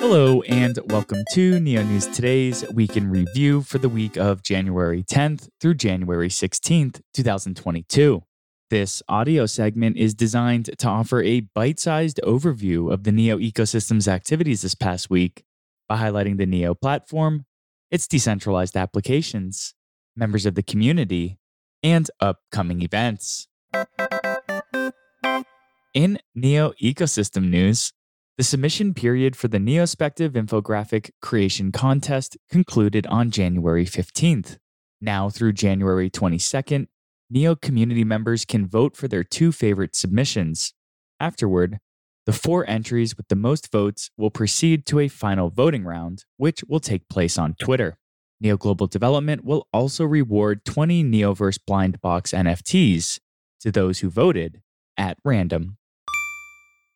Hello, and welcome to Neo News Today's Week in Review for the week of January 10th through January 16th, 2022. This audio segment is designed to offer a bite sized overview of the Neo ecosystem's activities this past week by highlighting the Neo platform, its decentralized applications, members of the community, and upcoming events. In Neo ecosystem news, the submission period for the Neospective infographic creation contest concluded on January 15th. Now through January 22nd, Neo community members can vote for their two favorite submissions. Afterward, the four entries with the most votes will proceed to a final voting round, which will take place on Twitter. Neo Global Development will also reward 20 Neoverse Blind Box NFTs to those who voted at random.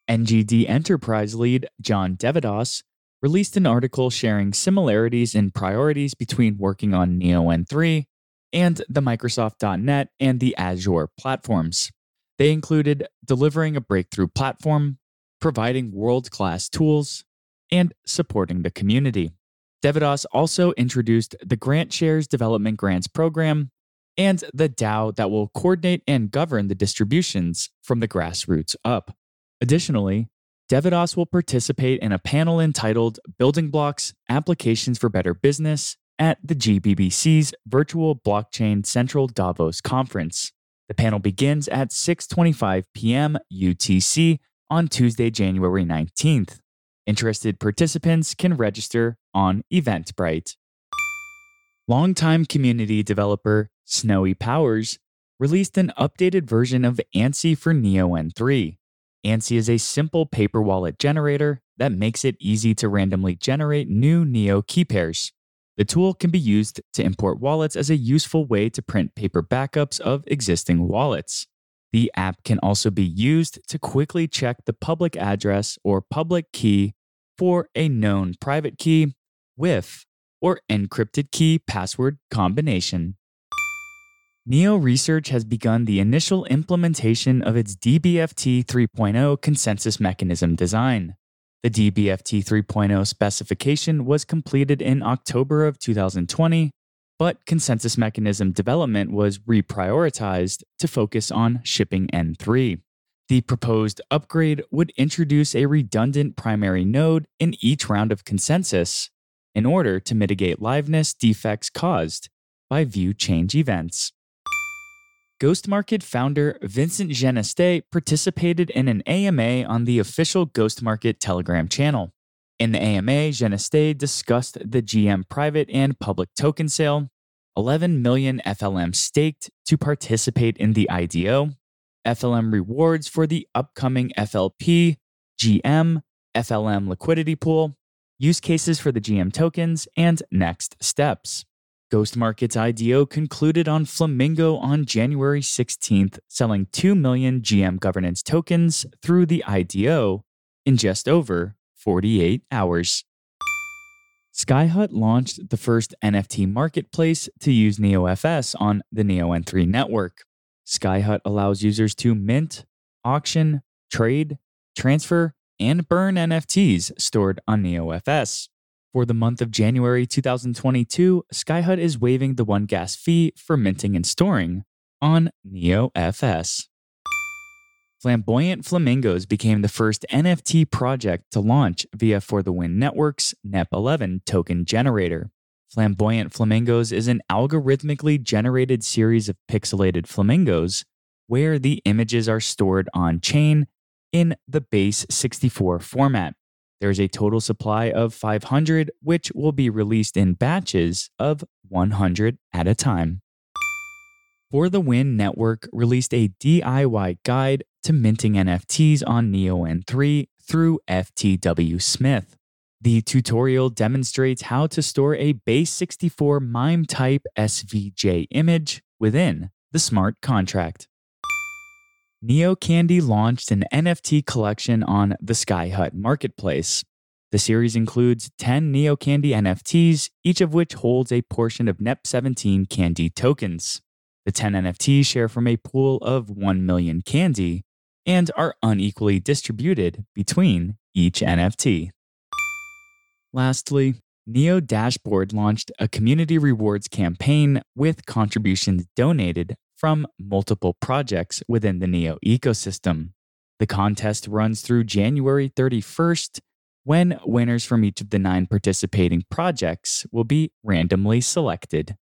NGD Enterprise lead John deVadoss released an article sharing similarities in priorities between working on Neo N3 and the Microsoft.NET and the Azure platforms. They included delivering a breakthrough platform, providing world class tools, and supporting the community. deVadoss also introduced the GrantShares Development Grants Program and the DAO that will coordinate and govern the distributions from the grassroots up. Additionally, deVadoss will participate in a panel entitled Building Blocks Applications for Better Business at the GBBC's virtual blockchain Central Davos conference. The panel begins at 6:25 p.m. UTC on Tuesday, January 19th. Interested participants can register on Eventbrite. Longtime community developer Snowy Powers released an updated version of Ansy for Neo N3. Ansy is a simple paper wallet generator that makes it easy to randomly generate new Neo key pairs. The tool can be used to import wallets as a useful way to print paper backups of existing wallets. The app can also be used to quickly check the public address or public key for a known private key, with, or encrypted key password combination. Neo Research has begun the initial implementation of its DBFT 3.0 consensus mechanism design. The DBFT 3.0 specification was completed in October of 2020, but consensus mechanism development was reprioritized to focus on shipping N3. The proposed upgrade would introduce a redundant primary node in each round of consensus in order to mitigate liveness defects caused by view change events. Ghost Market founder Vincent Geneste participated in an AMA on the official Ghost Market Telegram channel. In the AMA, Geneste discussed the GM private and public token sale, 11 million FLM staked to participate in the IDO, FLM rewards for the upcoming FLP, GM, FLM liquidity pool, use cases for the GM tokens, and next steps. Ghost Market's IDO concluded on Flamingo on January 16th, selling 2 million GM governance tokens through the IDO in just over 48 hours. Skyhut launched the first NFT marketplace to use NeoFS on the Neo N3 network. Skyhut allows users to mint, auction, trade, transfer, and burn NFTs stored on NeoFS. For the month of January 2022, Skyhut is waiving the one gas fee for minting and storing on NeoFS. Flamboyant Flamingos became the first NFT project to launch via For the Win Network's NEP11 token generator. Flamboyant Flamingos is an algorithmically generated series of pixelated flamingos where the images are stored on chain in the base 64 format. There's a total supply of 500, which will be released in batches of 100 at a time. For the Win Network released a DIY guide to minting NFTs on Neo N3 through FTW Smith. The tutorial demonstrates how to store a base 64 MIME type SVG image within the smart contract. Neo Candy launched an NFT collection on the Skyhut marketplace. The series includes 10 Neo Candy NFTs, each of which holds a portion of NEP17 Candy tokens. The 10 NFTs share from a pool of 1 million candy and are unequally distributed between each NFT. Lastly, Neo Dashboard launched a community rewards campaign with contributions donated from multiple projects within the Neo ecosystem. The contest runs through January 31st, when winners from each of the nine participating projects will be randomly selected.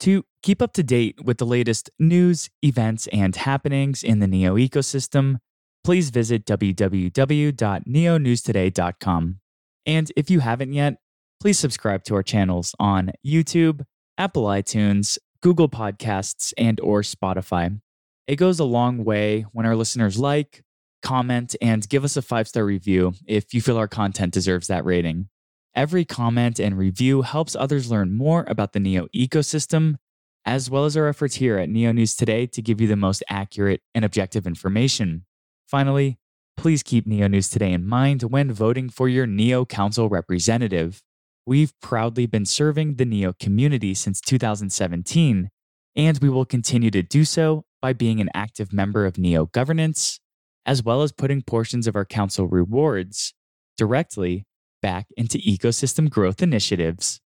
To keep up to date with the latest news, events, and happenings in the NEO ecosystem, please visit www.neonewstoday.com. And if you haven't yet, please subscribe to our channels on YouTube, Apple iTunes, Google Podcasts, and or Spotify. It goes a long way when our listeners like, comment, and give us a five-star review if you feel our content deserves that rating. Every comment and review helps others learn more about the NEO ecosystem, as well as our efforts here at NEO News Today to give you the most accurate and objective information. Finally, please keep NEO News Today in mind when voting for your NEO Council representative. We've proudly been serving the NEO community since 2017, and we will continue to do so by being an active member of NEO governance, as well as putting portions of our council rewards directly back into ecosystem growth initiatives.